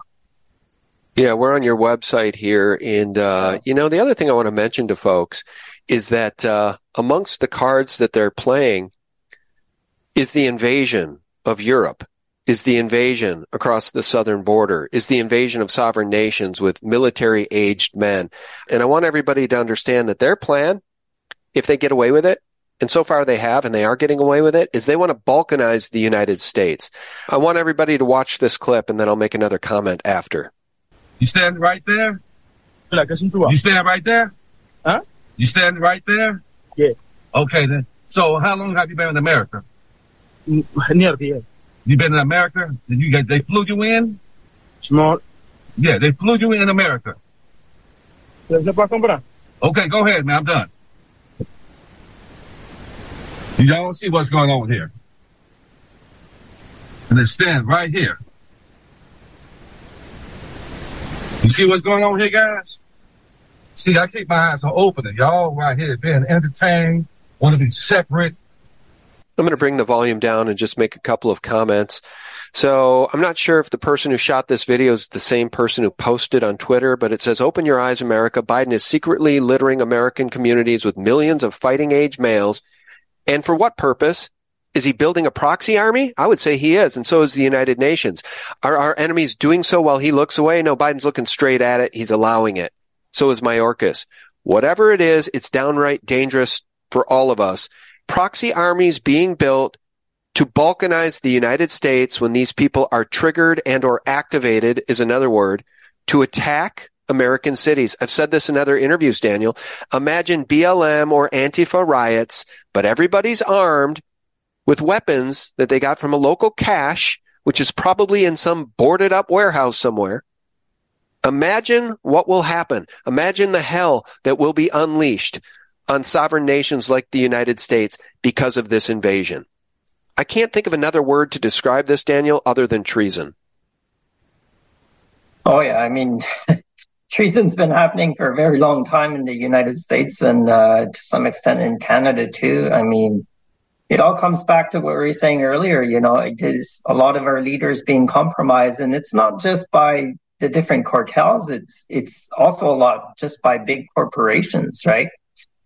Yeah, we're on your website here. And, uh, you know, the other thing I want to mention to folks is that, uh, amongst the cards that they're playing is the invasion of Europe, is the invasion across the southern border, is the invasion of sovereign nations with military aged men. And I want everybody to understand that their plan, if they get away with it, and so far they have, and they are getting away with it, is they want to balkanize the United States. I want everybody to watch this clip and then I'll make another comment after. You stand right there? You stand right there? Huh? You stand right there? Yeah. Okay then. So how long have you been in America? Near the end. You been in America? Did you get, they flew you in? Smart. Yeah, they flew you in America. Okay, go ahead, man. I'm done. You don't see what's going on here. And then stand right here. You see what's going on here, guys? See, I keep my eyes open y'all right here being entertained, want to be separate. I'm going to bring the volume down and just make a couple of comments. So I'm not sure if the person who shot this video is the same person who posted on Twitter, but it says, open your eyes, America. Biden is secretly littering American communities with millions of fighting age males. And for what purpose? Is he building a proxy army? I would say he is, and so is the United Nations. Are our enemies doing so while he looks away? No, Biden's looking straight at it. He's allowing it. So is Mayorkas. Whatever it is, it's downright dangerous for all of us. Proxy armies being built to balkanize the United States when these people are triggered and or activated is another word to attack American cities. I've said this in other interviews, Daniel. Imagine BLM or Antifa riots, but everybody's armed with weapons that they got from a local cache, which is probably in some boarded up warehouse somewhere. Imagine what will happen. Imagine the hell that will be unleashed on sovereign nations like the United States because of this invasion. I can't think of another word to describe this, Daniel, other than treason. Oh, yeah. I mean, treason's been happening for a very long time in the United States and uh, to some extent in Canada, too. I mean, it all comes back to what we were saying earlier. You know, it is a lot of our leaders being compromised, and it's not just by the different cartels. It's it's also a lot just by big corporations, right?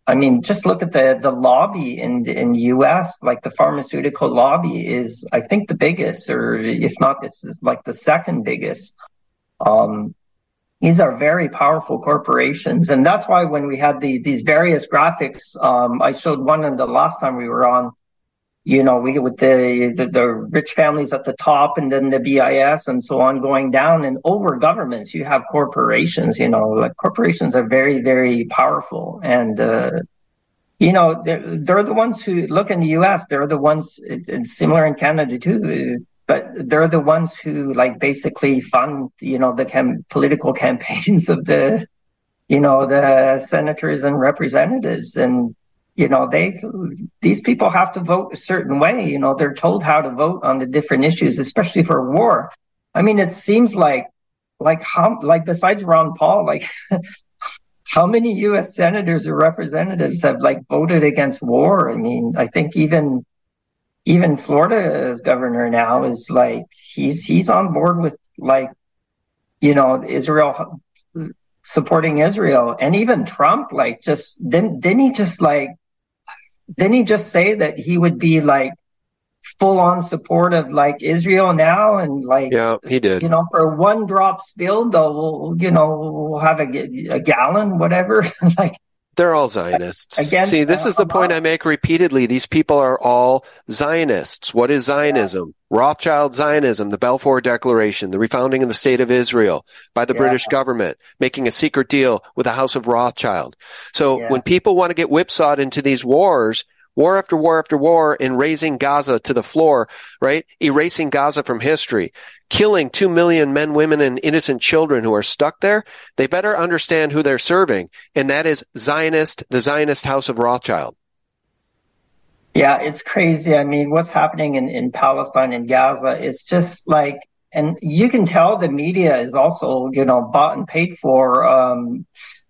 I mean, just look at the the lobby in in the U.S. Like the pharmaceutical lobby is, I think, the biggest, or if not, it's like the second biggest. Um, these are very powerful corporations, and that's why when we had the these various graphics, um, I showed one in the last time we were on you know, we with the, the, the rich families at the top, and then the BIS and so on going down, and over governments, you have corporations. You know, like corporations are very very powerful, and uh, you know they're, they're the ones who look in the U.S. They're the ones. Similar in Canada too. But they're the ones who like basically fund, you know, the cam- political campaigns of the, you know, the senators and representatives, and you know they these people have to vote a certain way you know they're told how to vote on the different issues especially for war i mean it seems like like how like besides ron paul like how many us senators or representatives have like voted against war i mean i think even even florida's governor now is like he's he's on board with like you know israel supporting Israel. And even Trump, like, just didn't didn't he just like didn't he just say that he would be like full on support of like Israel now? And like yeah he did. you know for one drop spilled we'll you know we'll have a, a gallon whatever. Like they're all Zionists. Again, See, this uh, is the point I make repeatedly. These people are all Zionists. What is Zionism? Yeah. Rothschild Zionism, the Balfour Declaration, the refounding of the State of Israel by the yeah. British government, making a secret deal with the House of Rothschild. So yeah. when people want to get whipsawed into these wars, war after war after war in raising Gaza to the floor, right? Erasing Gaza from history, killing two million men, women, and innocent children who are stuck there. They better understand who they're serving. And that is Zionist, the Zionist House of Rothschild. Yeah, it's crazy. I mean, what's happening in, in Palestine and Gaza is just like, and you can tell the media is also, you know, bought and paid for. Um,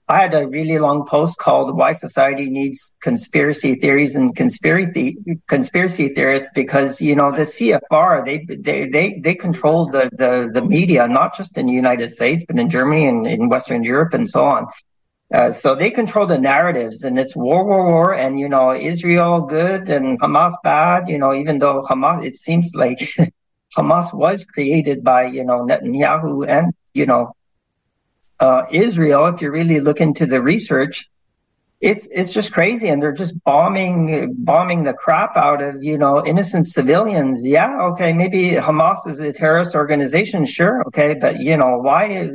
I had a really long post called "Why Society Needs Conspiracy Theories and Conspiracy Conspiracy Theorists" because you know the CFR they they they they control the the the media not just in the United States but in Germany and in Western Europe and so on. Uh, so they control the narratives, and it's war, war, war, and you know Israel good and Hamas bad. You know, even though Hamas, it seems like Hamas was created by you know Netanyahu and you know uh, Israel, if you really look into the research, it's it's just crazy, and they're just bombing bombing the crap out of you know innocent civilians. Yeah, okay, maybe Hamas is a terrorist organization, sure, okay, but you know why?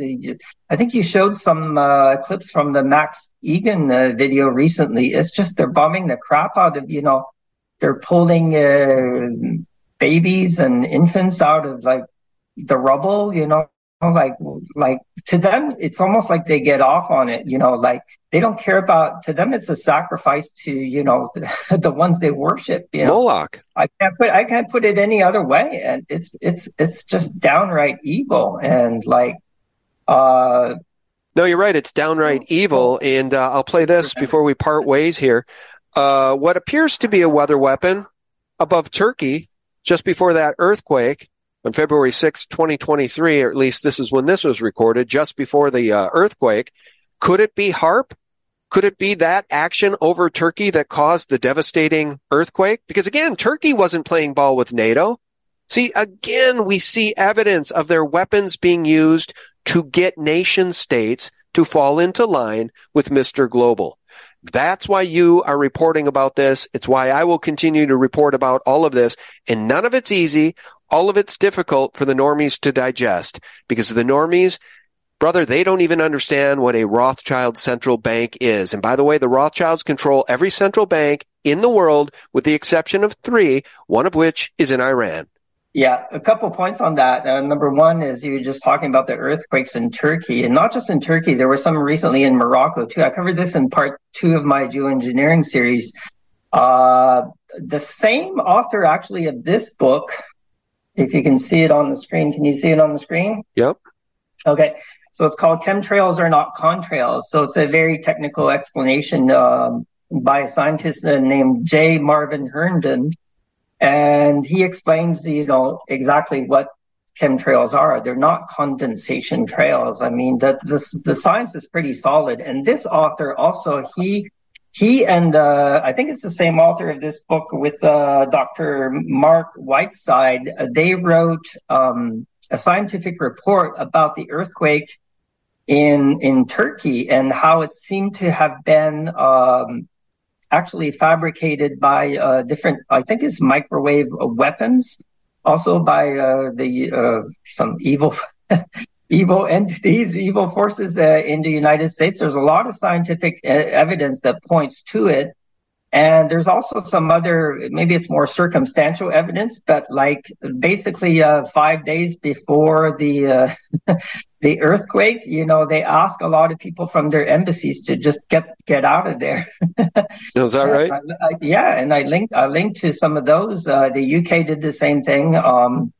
I think you showed some uh, clips from the Max Egan uh, video recently. It's just they're bombing the crap out of you know they're pulling uh, babies and infants out of like the rubble, you know like like to them it's almost like they get off on it you know like they don't care about to them it's a sacrifice to you know the, the ones they worship you know Moloch. i can't put i can't put it any other way and it's it's it's just downright evil and like uh no you're right it's downright evil and uh, i'll play this before we part ways here uh what appears to be a weather weapon above turkey just before that earthquake on February 6, 2023, or at least this is when this was recorded, just before the uh, earthquake. Could it be HAARP? Could it be that action over Turkey that caused the devastating earthquake? Because again, Turkey wasn't playing ball with NATO. See, again, we see evidence of their weapons being used to get nation states to fall into line with Mr. Global. That's why you are reporting about this. It's why I will continue to report about all of this. And none of it's easy all of it's difficult for the normies to digest because the normies, brother, they don't even understand what a Rothschild central bank is. And by the way, the Rothschilds control every central bank in the world with the exception of three, one of which is in Iran. Yeah, a couple points on that. Uh, number one is you just talking about the earthquakes in Turkey, and not just in Turkey. There were some recently in Morocco too. I covered this in part two of my geoengineering series. Uh, the same author, actually, of this book if you can see it on the screen, can you see it on the screen? Yep. Okay. So it's called Chemtrails Are Not Contrails. So it's a very technical explanation um, by a scientist named J. Marvin Herndon. And he explains, you know, exactly what chemtrails are. They're not condensation trails. I mean, that this, the science is pretty solid. And this author also, he he and uh, I think it's the same author of this book with uh, Dr. Mark Whiteside. Uh, they wrote um, a scientific report about the earthquake in in Turkey and how it seemed to have been um, actually fabricated by uh, different. I think it's microwave weapons, also by uh, the uh, some evil evil entities, evil forces uh, in the United States. There's a lot of scientific uh, evidence that points to it. And there's also some other, maybe it's more circumstantial evidence, but like basically uh, five days before the uh, the earthquake, you know, they ask a lot of people from their embassies to just get get out of there. Is that right? I, I, yeah, and I linked I linked to some of those. Uh, the UK did the same thing. Um,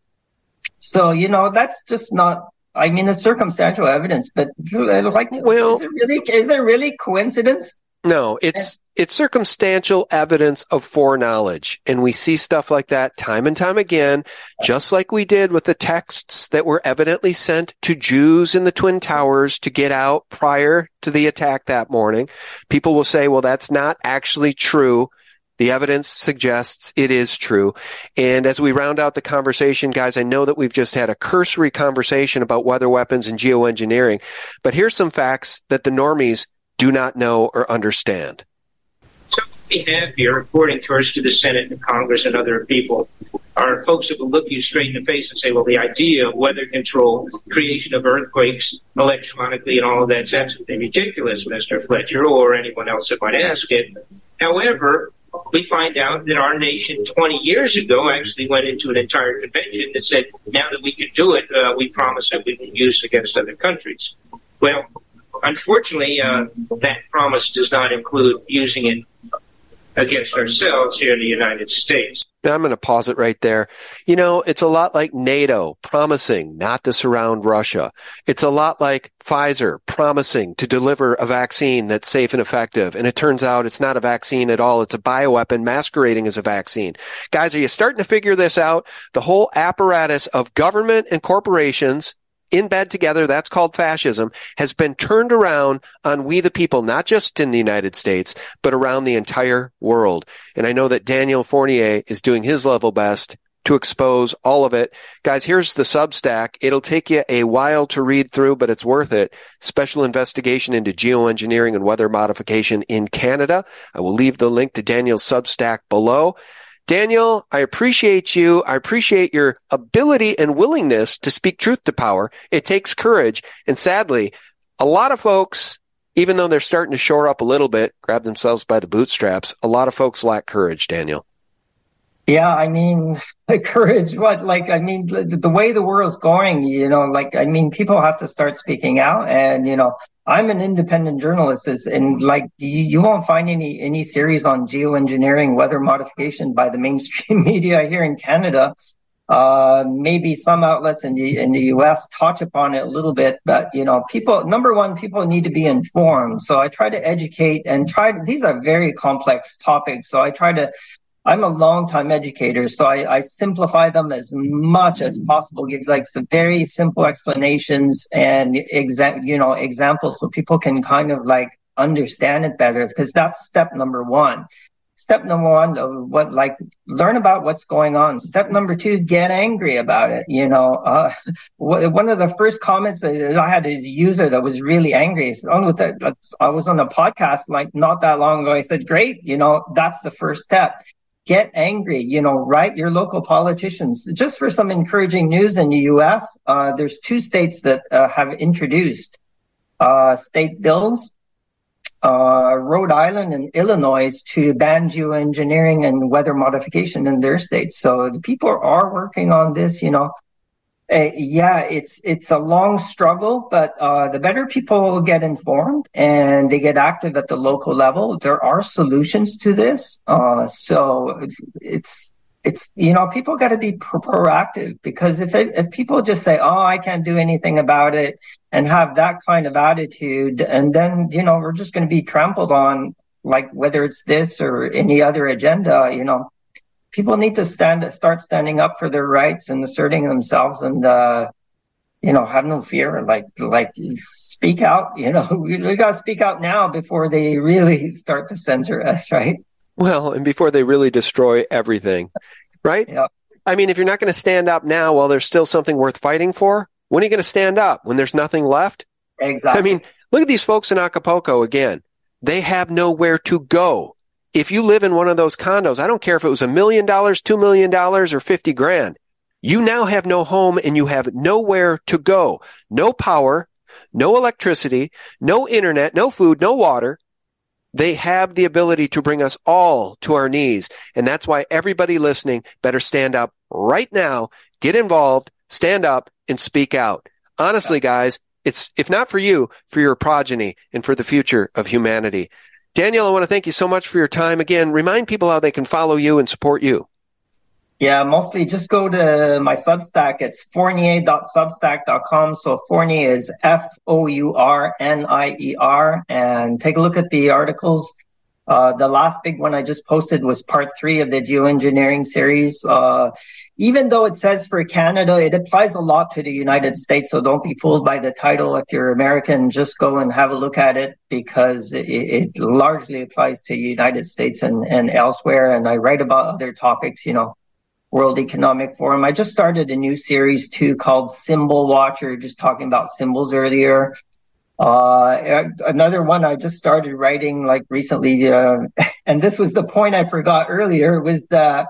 so you know, that's just not I mean, it's circumstantial evidence, but like, well, is it really is it really coincidence? No, it's it's circumstantial evidence of foreknowledge, and we see stuff like that time and time again, just like we did with the texts that were evidently sent to Jews in the Twin Towers to get out prior to the attack that morning. People will say, "Well, that's not actually true." The evidence suggests it is true. And as we round out the conversation, guys, I know that we've just had a cursory conversation about weather weapons and geoengineering, but here's some facts that the normies do not know or understand. So we have here, according to us to the Senate and Congress and other people, are folks that will look you straight in the face and say, well, the idea of weather control, creation of earthquakes electronically and all of that's absolutely ridiculous, Mr. Fletcher, or anyone else that might ask it. However, we find out that our nation 20 years ago actually went into an entire convention that said, now that we can do it, uh, we promise that we will use it against other countries. Well, unfortunately, uh, that promise does not include using it against ourselves here in the United States. I'm going to pause it right there. You know, it's a lot like NATO promising not to surround Russia. It's a lot like Pfizer promising to deliver a vaccine that's safe and effective. And it turns out it's not a vaccine at all. It's a bioweapon masquerading as a vaccine. Guys, are you starting to figure this out? The whole apparatus of government and corporations in bed together, that's called fascism, has been turned around on we the people, not just in the United States, but around the entire world. And I know that Daniel Fournier is doing his level best to expose all of it. Guys, here's the Substack. It'll take you a while to read through, but it's worth it. Special investigation into geoengineering and weather modification in Canada. I will leave the link to Daniel's Substack below. Daniel, I appreciate you. I appreciate your ability and willingness to speak truth to power. It takes courage. And sadly, a lot of folks, even though they're starting to shore up a little bit, grab themselves by the bootstraps, a lot of folks lack courage, Daniel. Yeah, I mean, courage. What, like, I mean, the, the way the world's going, you know, like, I mean, people have to start speaking out. And, you know, I'm an independent journalist, and like you, you, won't find any any series on geoengineering, weather modification by the mainstream media here in Canada. Uh, maybe some outlets in the in the U.S. touch upon it a little bit, but you know, people. Number one, people need to be informed. So I try to educate and try. To, these are very complex topics, so I try to I'm a long time educator, so I, I, simplify them as much as possible, give like some very simple explanations and exa- you know, examples so people can kind of like understand it better because that's step number one. Step number one, what like learn about what's going on. Step number two, get angry about it. You know, uh, one of the first comments that I had a user that was really angry. On with the, I was on a podcast like not that long ago. I said, "Great, you know, that's the first step." Get angry, you know, write your local politicians. Just for some encouraging news in the U.S., uh, there's two states that uh, have introduced uh, state bills, uh, Rhode Island and Illinois, to ban geoengineering and weather modification in their states. So the people are working on this, you know. Uh, yeah, it's it's a long struggle, but uh, the better people get informed and they get active at the local level, there are solutions to this. Uh, so it's it's you know people got to be pro- proactive because if it, if people just say oh I can't do anything about it and have that kind of attitude, and then you know we're just going to be trampled on like whether it's this or any other agenda, you know people need to stand start standing up for their rights and asserting themselves and uh, you know have no fear like like speak out you know we, we got to speak out now before they really start to censor us right? Well and before they really destroy everything right? Yeah. i mean if you're not going to stand up now while there's still something worth fighting for when are you going to stand up? When there's nothing left? Exactly. I mean look at these folks in acapulco again. They have nowhere to go if you live in one of those condos, I don't care if it was a million dollars, two million dollars, or 50 grand, you now have no home and you have nowhere to go. No power, no electricity, no internet, no food, no water. They have the ability to bring us all to our knees. And that's why everybody listening better stand up right now, get involved, stand up and speak out. Honestly, guys, it's, if not for you, for your progeny and for the future of humanity. Daniel, I want to thank you so much for your time. Again, remind people how they can follow you and support you. Yeah, mostly just go to my Substack. It's fournier.substack.com. So Fournier is F O U R N I E R. And take a look at the articles. Uh, the last big one I just posted was part three of the geoengineering series. Uh, even though it says for Canada, it applies a lot to the United States. So don't be fooled by the title. If you're American, just go and have a look at it because it, it largely applies to the United States and, and elsewhere. And I write about other topics, you know, World Economic Forum. I just started a new series too called Symbol Watcher, just talking about symbols earlier. Uh, another one I just started writing like recently, uh, and this was the point I forgot earlier was that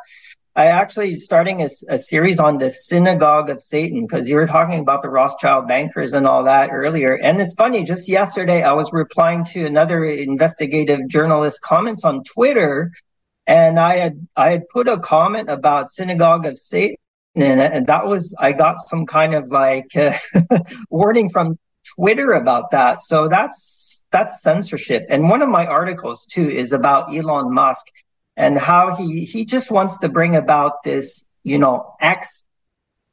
I actually starting a, a series on the synagogue of Satan because you were talking about the Rothschild bankers and all that earlier. And it's funny, just yesterday I was replying to another investigative journalist comments on Twitter, and I had I had put a comment about synagogue of Satan. And, and that was, I got some kind of like uh, warning from Twitter about that. So that's that's censorship. And one of my articles too is about Elon Musk and how he he just wants to bring about this, you know, X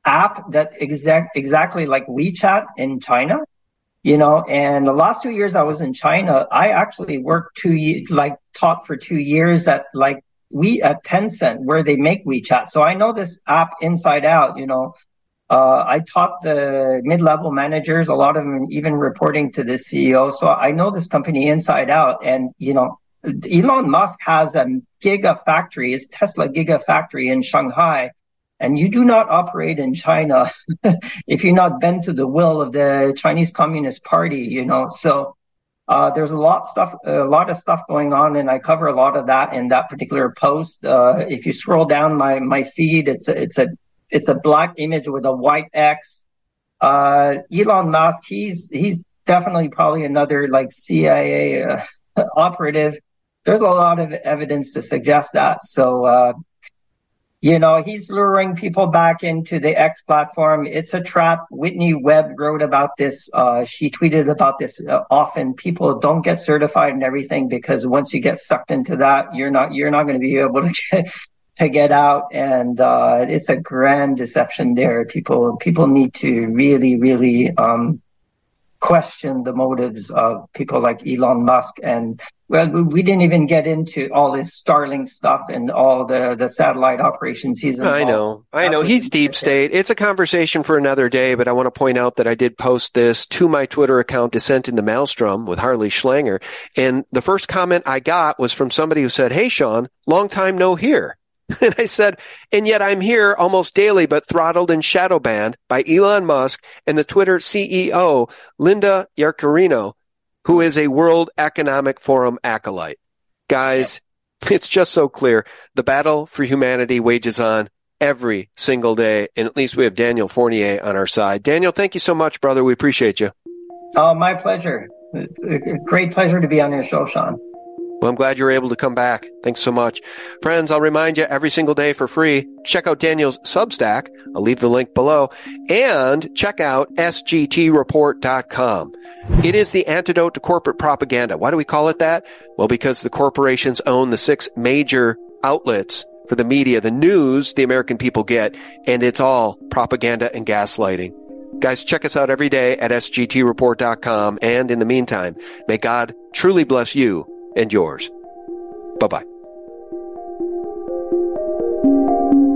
app that exact exactly like WeChat in China. You know, and the last two years I was in China, I actually worked two like taught for two years at like we at Tencent where they make WeChat. So I know this app inside out, you know. Uh, I taught the mid-level managers, a lot of them even reporting to the CEO. So I know this company inside out. And, you know, Elon Musk has a gigafactory, his Tesla gigafactory in Shanghai. And you do not operate in China if you're not bent to the will of the Chinese Communist Party, you know. So uh, there's a lot stuff, a lot of stuff going on, and I cover a lot of that in that particular post. Uh, if you scroll down my my feed, it's a, it's a it's a black image with a white X. Uh, Elon Musk, he's he's definitely probably another like CIA uh, operative. There's a lot of evidence to suggest that. So uh, you know, he's luring people back into the X platform. It's a trap. Whitney Webb wrote about this. Uh, she tweeted about this uh, often. People don't get certified and everything because once you get sucked into that, you're not, you're not going to be able to get, to get out. And, uh, it's a grand deception there. People, people need to really, really, um, question the motives of people like Elon Musk and well, we didn't even get into all this Starlink stuff and all the, the satellite operations he's involved. I know. I know. He's deep state. It's a conversation for another day, but I want to point out that I did post this to my Twitter account, Descent into Maelstrom with Harley Schlanger. And the first comment I got was from somebody who said, Hey, Sean, long time no hear. And I said, and yet I'm here almost daily, but throttled and shadow banned by Elon Musk and the Twitter CEO, Linda Yaccarino, who is a World Economic Forum acolyte. Guys, yep. it's just so clear. The battle for humanity wages on every single day. And at least we have Daniel Fournier on our side. Daniel, thank you so much, brother. We appreciate you. Oh, my pleasure. It's a great pleasure to be on your show, Sean. Well, I'm glad you're able to come back. Thanks so much. Friends, I'll remind you every single day for free, check out Daniel's Substack. I'll leave the link below and check out sgtreport.com. It is the antidote to corporate propaganda. Why do we call it that? Well, because the corporations own the six major outlets for the media, the news the American people get, and it's all propaganda and gaslighting. Guys, check us out every day at sgtreport.com. And in the meantime, may God truly bless you and yours. Bye bye.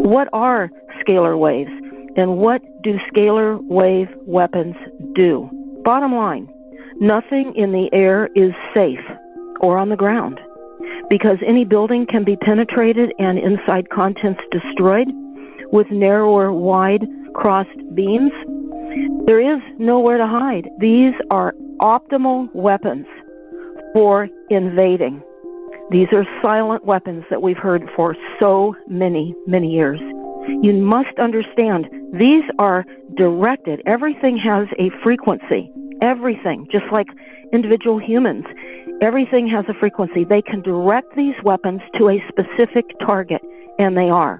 What are scalar waves and what do scalar wave weapons do? Bottom line, nothing in the air is safe or on the ground because any building can be penetrated and inside contents destroyed with narrower, wide crossed beams. There is nowhere to hide. These are optimal weapons for invading. These are silent weapons that we've heard for so many, many years. You must understand these are directed. Everything has a frequency. Everything, just like individual humans, everything has a frequency. They can direct these weapons to a specific target, and they are.